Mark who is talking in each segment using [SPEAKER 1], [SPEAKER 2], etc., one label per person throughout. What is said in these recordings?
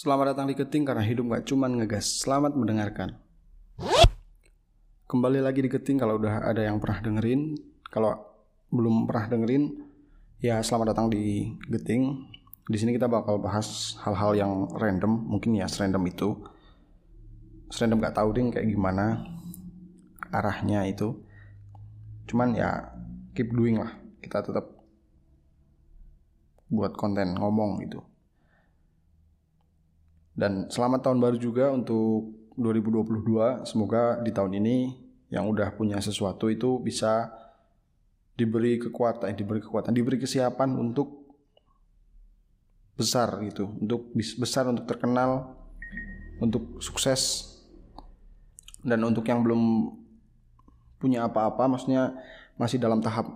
[SPEAKER 1] Selamat datang di Keting karena hidup gak cuman ngegas. Selamat mendengarkan. Kembali lagi di Keting kalau udah ada yang pernah dengerin. Kalau belum pernah dengerin, ya selamat datang di Geting. Di sini kita bakal bahas hal-hal yang random, mungkin ya serandom itu. Serandom gak tahu deh kayak gimana arahnya itu. Cuman ya keep doing lah. Kita tetap buat konten ngomong gitu. Dan selamat tahun baru juga untuk 2022. Semoga di tahun ini yang udah punya sesuatu itu bisa diberi kekuatan, diberi kekuatan, diberi kesiapan untuk besar gitu, untuk besar, untuk terkenal, untuk sukses. Dan untuk yang belum punya apa-apa, maksudnya masih dalam tahap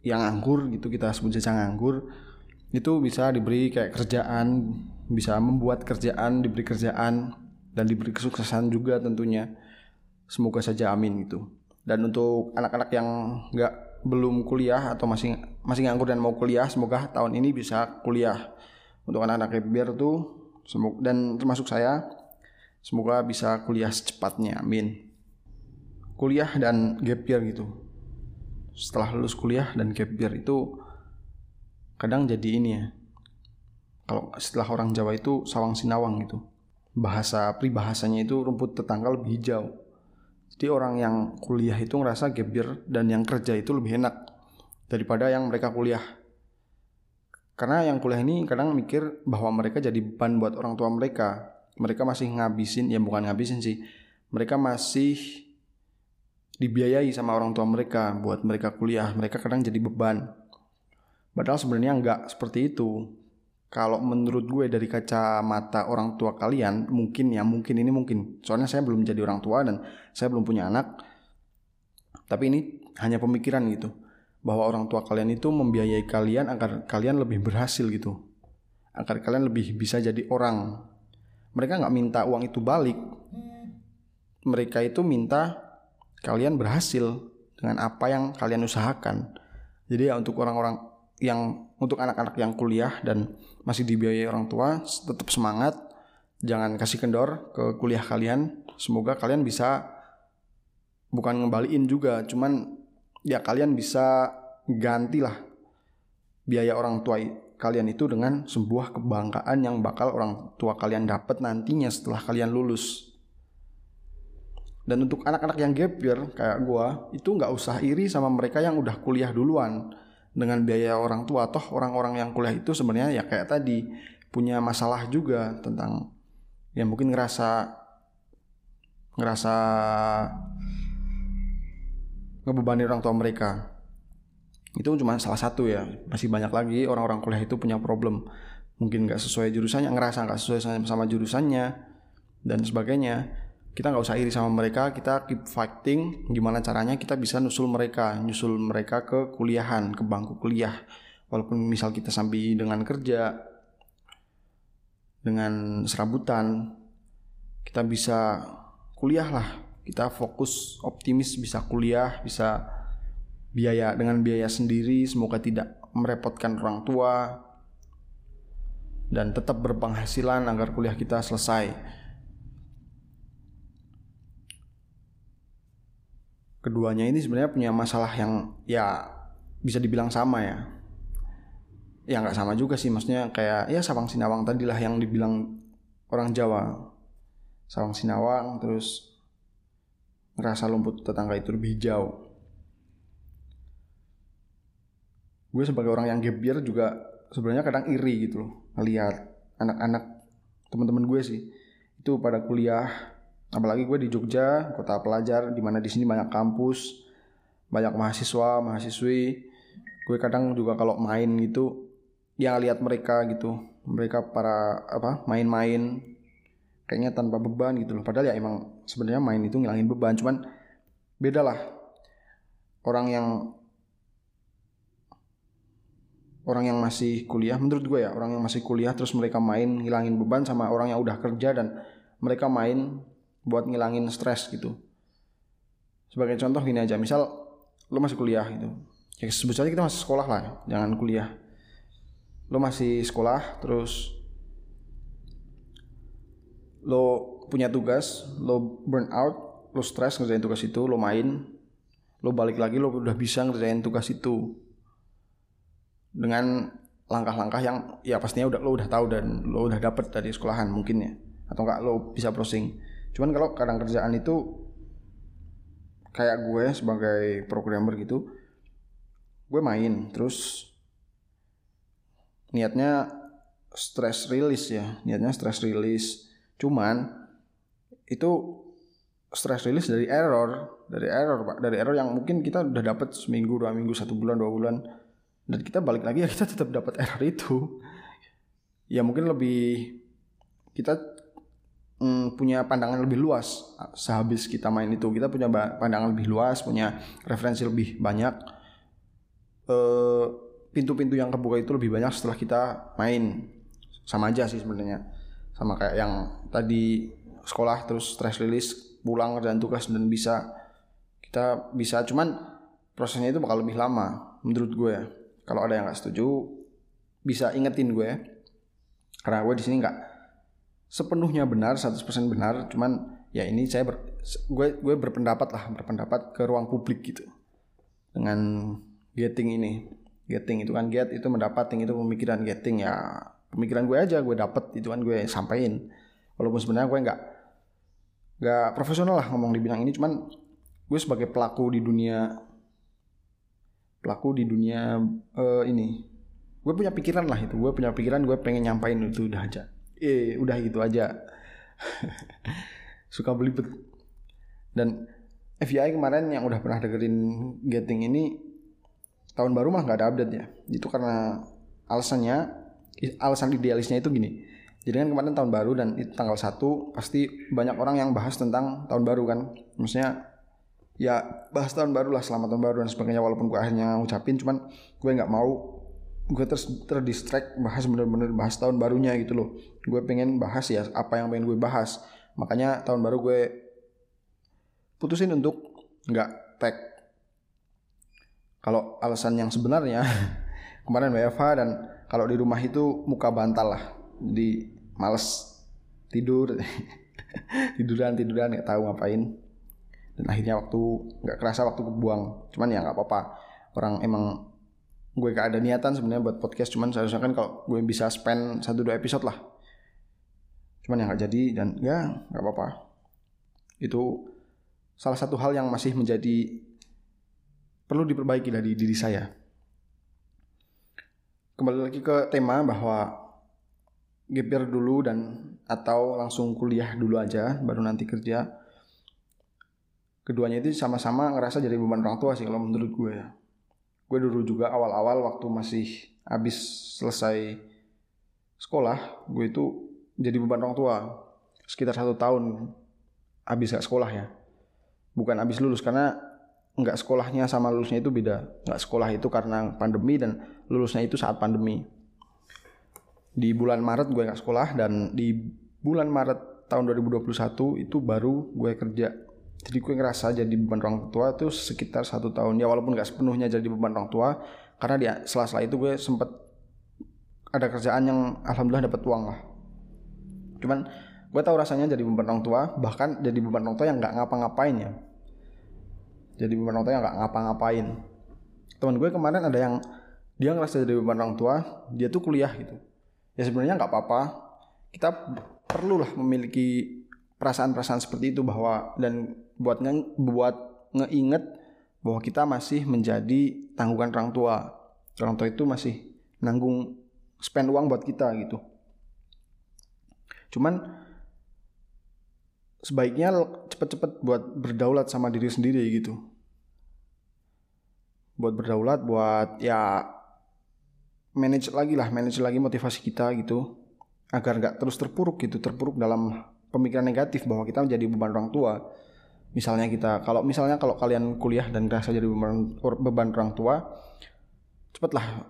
[SPEAKER 1] yang anggur gitu kita sebut saja nganggur itu bisa diberi kayak kerjaan bisa membuat kerjaan diberi kerjaan dan diberi kesuksesan juga tentunya. Semoga saja amin gitu. Dan untuk anak-anak yang nggak belum kuliah atau masih masih nganggur dan mau kuliah semoga tahun ini bisa kuliah. Untuk anak-anak biar tuh semoga dan termasuk saya semoga bisa kuliah secepatnya amin. Kuliah dan gap year gitu. Setelah lulus kuliah dan gap year itu kadang jadi ini ya kalau setelah orang Jawa itu sawang sinawang gitu. Bahasa pribahasanya itu rumput tetangga lebih hijau. Jadi orang yang kuliah itu ngerasa gebir dan yang kerja itu lebih enak daripada yang mereka kuliah. Karena yang kuliah ini kadang mikir bahwa mereka jadi beban buat orang tua mereka. Mereka masih ngabisin ya bukan ngabisin sih. Mereka masih dibiayai sama orang tua mereka buat mereka kuliah. Mereka kadang jadi beban. Padahal sebenarnya nggak seperti itu. Kalau menurut gue dari kacamata orang tua kalian, mungkin ya mungkin ini mungkin. Soalnya saya belum jadi orang tua dan saya belum punya anak. Tapi ini hanya pemikiran gitu. Bahwa orang tua kalian itu membiayai kalian agar kalian lebih berhasil gitu. Agar kalian lebih bisa jadi orang. Mereka nggak minta uang itu balik. Mereka itu minta kalian berhasil dengan apa yang kalian usahakan. Jadi ya untuk orang-orang yang untuk anak-anak yang kuliah dan masih dibiayai orang tua tetap semangat. Jangan kasih kendor ke kuliah kalian. Semoga kalian bisa bukan ngembaliin juga cuman ya kalian bisa gantilah biaya orang tua kalian itu dengan sebuah kebanggaan yang bakal orang tua kalian dapat nantinya setelah kalian lulus. Dan untuk anak-anak yang gap year kayak gue itu nggak usah iri sama mereka yang udah kuliah duluan dengan biaya orang tua toh orang-orang yang kuliah itu sebenarnya ya kayak tadi punya masalah juga tentang yang mungkin ngerasa ngerasa ngebebani orang tua mereka. Itu cuma salah satu ya masih banyak lagi orang-orang kuliah itu punya problem. Mungkin nggak sesuai jurusannya ngerasa nggak sesuai sama jurusannya dan sebagainya kita nggak usah iri sama mereka kita keep fighting. Gimana caranya kita bisa nusul mereka nyusul mereka ke kuliahan ke bangku kuliah. Walaupun misal kita sambil dengan kerja dengan serabutan kita bisa kuliah lah. Kita fokus optimis bisa kuliah bisa biaya dengan biaya sendiri semoga tidak merepotkan orang tua dan tetap berpenghasilan agar kuliah kita selesai keduanya ini sebenarnya punya masalah yang ya bisa dibilang sama ya. Ya nggak sama juga sih maksudnya kayak ya Sawang Sinawang tadi lah yang dibilang orang Jawa. Sawang Sinawang terus ngerasa lumput tetangga itu lebih hijau. Gue sebagai orang yang gebiar juga sebenarnya kadang iri gitu loh ngelihat anak-anak teman-teman gue sih. Itu pada kuliah apalagi gue di Jogja kota pelajar di mana di sini banyak kampus banyak mahasiswa mahasiswi. Gue kadang juga kalau main gitu ya lihat mereka gitu. Mereka para apa main-main kayaknya tanpa beban gitu loh. Padahal ya emang sebenarnya main itu ngilangin beban cuman beda lah. Orang yang orang yang masih kuliah menurut gue ya orang yang masih kuliah terus mereka main ngilangin beban sama orang yang udah kerja dan mereka main buat ngilangin stres gitu. Sebagai contoh gini aja misal lo masih kuliah gitu. Ya sebut kita masih sekolah lah jangan kuliah. Lo masih sekolah terus lo punya tugas lo burn out lo stres ngerjain tugas itu lo main lo balik lagi lo udah bisa ngerjain tugas itu. Dengan langkah-langkah yang ya pastinya udah lo udah tahu dan lo udah dapet dari sekolahan mungkin ya. Atau enggak lo bisa browsing cuman kalau kadang kerjaan itu kayak gue sebagai programmer gitu gue main terus niatnya stress release ya niatnya stress release. Cuman itu stress release dari error dari error pak. Dari error yang mungkin kita udah dapat seminggu dua minggu satu bulan dua bulan dan kita balik lagi ya kita tetap dapat error itu. Ya mungkin lebih kita mm, punya pandangan lebih luas. Sehabis kita main itu kita punya pandangan lebih luas punya referensi lebih banyak. Eh, pintu-pintu yang kebuka itu lebih banyak setelah kita main. Sama aja sih sebenarnya. Sama kayak yang tadi sekolah terus stress release pulang dan tugas dan bisa kita bisa. Cuman prosesnya itu bakal lebih lama menurut gue kalau ada yang nggak setuju bisa ingetin gue. Karena gue di sini nggak sepenuhnya benar 100% benar cuman ya ini saya ber, gue gue berpendapat lah berpendapat ke ruang publik gitu. Dengan getting ini getting itu kan get itu mendapat itu pemikiran getting ya pemikiran gue aja gue dapet itu kan gue sampaikan. Walaupun sebenarnya gue nggak nggak profesional lah ngomong di bidang ini cuman gue sebagai pelaku di dunia pelaku di dunia uh, ini gue punya pikiran lah itu gue punya pikiran gue pengen nyampain itu udah aja eh udah gitu aja. Suka belibet. Dan FBI kemarin yang udah pernah dengerin getting ini tahun baru mah nggak ada update ya itu karena alasannya alasan idealisnya itu gini. Jadi kan kemarin tahun baru dan itu tanggal 1 pasti banyak orang yang bahas tentang tahun baru kan. Maksudnya ya bahas tahun baru lah selamat tahun baru dan sebagainya walaupun gue akhirnya ngucapin cuman gue nggak mau gue ter terdistract bahas bener-bener bahas tahun barunya gitu loh. Gue pengen bahas ya apa yang pengen gue bahas. Makanya tahun baru gue putusin untuk nggak tag. Kalau alasan yang sebenarnya kemarin WFH dan kalau di rumah itu muka bantal lah. Di males tidur tiduran tiduran nggak tahu ngapain. Dan akhirnya waktu nggak kerasa waktu kebuang. Cuman ya nggak apa-apa. Orang emang gue gak ada niatan sebenarnya buat podcast cuman seharusnya kan kalau gue bisa spend satu dua episode lah cuman yang nggak jadi dan ya nggak apa-apa itu salah satu hal yang masih menjadi perlu diperbaiki dari diri saya. Kembali lagi ke tema bahwa gap dulu dan atau langsung kuliah dulu aja baru nanti kerja. Keduanya itu sama-sama ngerasa jadi beban orang tua sih kalau menurut gue ya. Gue dulu juga awal-awal waktu masih habis selesai sekolah, gue itu jadi beban orang tua sekitar satu tahun habis gak sekolah ya. Bukan habis lulus karena nggak sekolahnya sama lulusnya itu beda. Nggak sekolah itu karena pandemi dan lulusnya itu saat pandemi. Di bulan Maret gue nggak sekolah dan di bulan Maret tahun 2021 itu baru gue kerja. Jadi gue ngerasa jadi beban orang tua itu sekitar satu tahun. Ya walaupun nggak sepenuhnya jadi beban orang tua karena di sela-sela itu gue sempet ada kerjaan yang alhamdulillah dapat uang lah. Cuman gue tahu rasanya jadi beban orang tua bahkan jadi beban orang tua yang nggak ngapa-ngapain ya. Jadi beban orang tua yang nggak ngapa-ngapain. Teman gue kemarin ada yang dia ngerasa jadi beban orang tua dia tuh kuliah gitu. Ya sebenarnya nggak apa-apa. Kita perlulah memiliki perasaan-perasaan seperti itu bahwa dan buat nge, buat ngeinget bahwa kita masih menjadi tanggungan orang tua. Orang tua itu masih nanggung spend uang buat kita gitu. Cuman sebaiknya cepet-cepet buat berdaulat sama diri sendiri gitu. Buat berdaulat buat ya manage lagi lah manage lagi motivasi kita gitu. Agar nggak terus terpuruk gitu. Terpuruk dalam pemikiran negatif bahwa kita menjadi beban orang tua misalnya kita kalau misalnya kalau kalian kuliah dan merasa jadi beban, beban orang tua cepatlah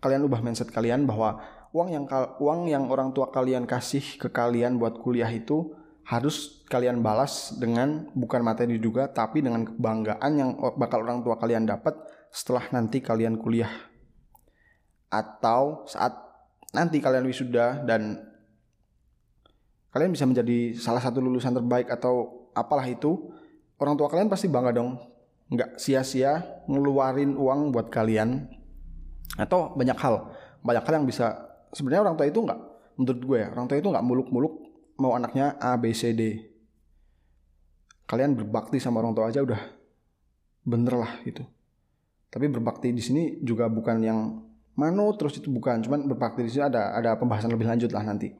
[SPEAKER 1] kalian ubah mindset kalian bahwa uang yang uang yang orang tua kalian kasih ke kalian buat kuliah itu harus kalian balas dengan bukan materi juga tapi dengan kebanggaan yang bakal orang tua kalian dapat setelah nanti kalian kuliah. Atau saat nanti kalian wisuda dan kalian bisa menjadi salah satu lulusan terbaik atau apalah itu orang tua kalian pasti bangga dong. Nggak sia-sia ngeluarin uang buat kalian. Atau banyak hal banyak hal yang bisa sebenarnya orang tua itu nggak menurut gue ya orang tua itu nggak muluk-muluk mau anaknya A B C D. Kalian berbakti sama orang tua aja udah bener lah itu tapi berbakti di sini juga bukan yang mano terus itu bukan cuman berbakti di sini ada ada pembahasan lebih lanjut lah nanti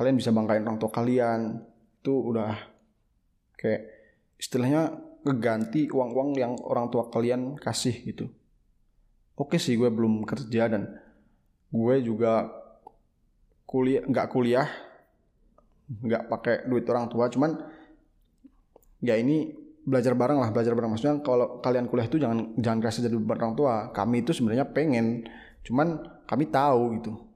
[SPEAKER 1] kalian bisa banggain orang tua kalian. Itu udah kayak istilahnya ngeganti uang-uang yang orang tua kalian kasih gitu. Oke sih gue belum kerja dan gue juga kuliah nggak kuliah nggak pakai duit orang tua. Cuman ya ini belajar bareng lah belajar bareng. Maksudnya kalau kalian kuliah itu jangan jangan kerasa jadi orang tua. Kami itu sebenarnya pengen cuman kami tahu gitu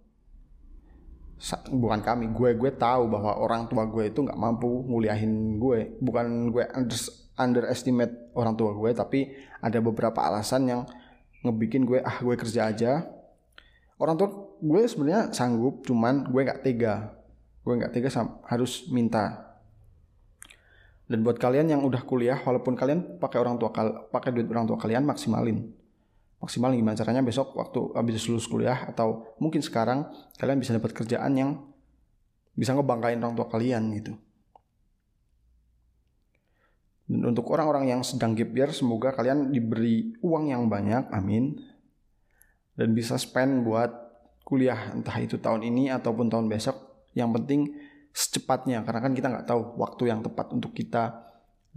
[SPEAKER 1] bukan kami gue gue tahu bahwa orang tua gue itu nggak mampu nguliahin gue. Bukan gue under, underestimate orang tua gue tapi ada beberapa alasan yang ngebikin gue ah gue kerja aja. Orang tua gue sebenarnya sanggup cuman gue nggak tega. Gue nggak tega harus minta. Dan buat kalian yang udah kuliah walaupun kalian pakai orang tua pakai duit orang tua kalian maksimalin maksimal gimana caranya besok waktu habis lulus kuliah atau mungkin sekarang kalian bisa dapat kerjaan yang bisa ngebanggain orang tua kalian gitu. Dan untuk orang-orang yang sedang gap year semoga kalian diberi uang yang banyak, amin. Dan bisa spend buat kuliah entah itu tahun ini ataupun tahun besok. Yang penting secepatnya karena kan kita nggak tahu waktu yang tepat untuk kita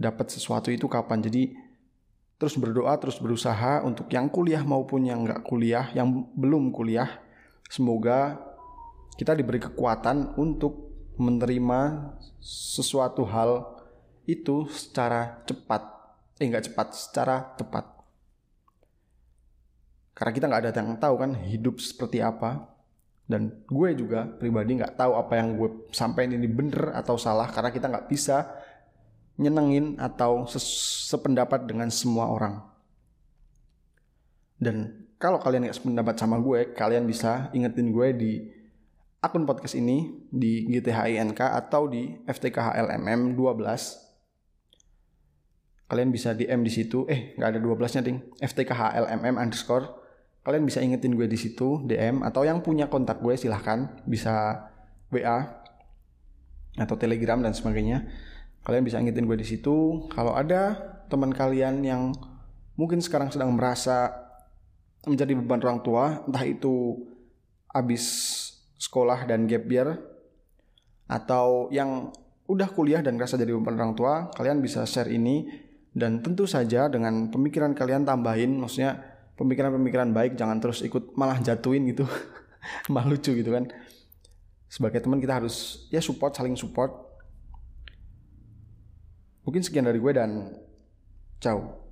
[SPEAKER 1] dapat sesuatu itu kapan. Jadi terus berdoa, terus berusaha untuk yang kuliah maupun yang nggak kuliah, yang belum kuliah, semoga kita diberi kekuatan untuk menerima sesuatu hal itu secara cepat, eh nggak cepat, secara tepat. Karena kita nggak ada yang tahu kan hidup seperti apa, dan gue juga pribadi nggak tahu apa yang gue sampaikan ini bener atau salah karena kita nggak bisa nyenengin atau sependapat dengan semua orang. Dan kalau kalian gak sependapat sama gue, kalian bisa ingetin gue di akun podcast ini di GTHINK atau di FTKHLMM 12. Kalian bisa DM di situ. Eh, nggak ada 12-nya, ding. FTKHLMM underscore. Kalian bisa ingetin gue di situ, DM atau yang punya kontak gue silahkan bisa WA atau Telegram dan sebagainya Kalian bisa ingetin gue di situ. Kalau ada teman kalian yang mungkin sekarang sedang merasa menjadi beban orang tua, entah itu habis sekolah dan gap year atau yang udah kuliah dan merasa jadi beban orang tua, kalian bisa share ini. Dan tentu saja dengan pemikiran kalian tambahin maksudnya pemikiran-pemikiran baik jangan terus ikut malah jatuhin gitu. Malah lucu gitu kan. Sebagai teman kita harus ya support saling support Mungkin sekian dari gue dan ciao.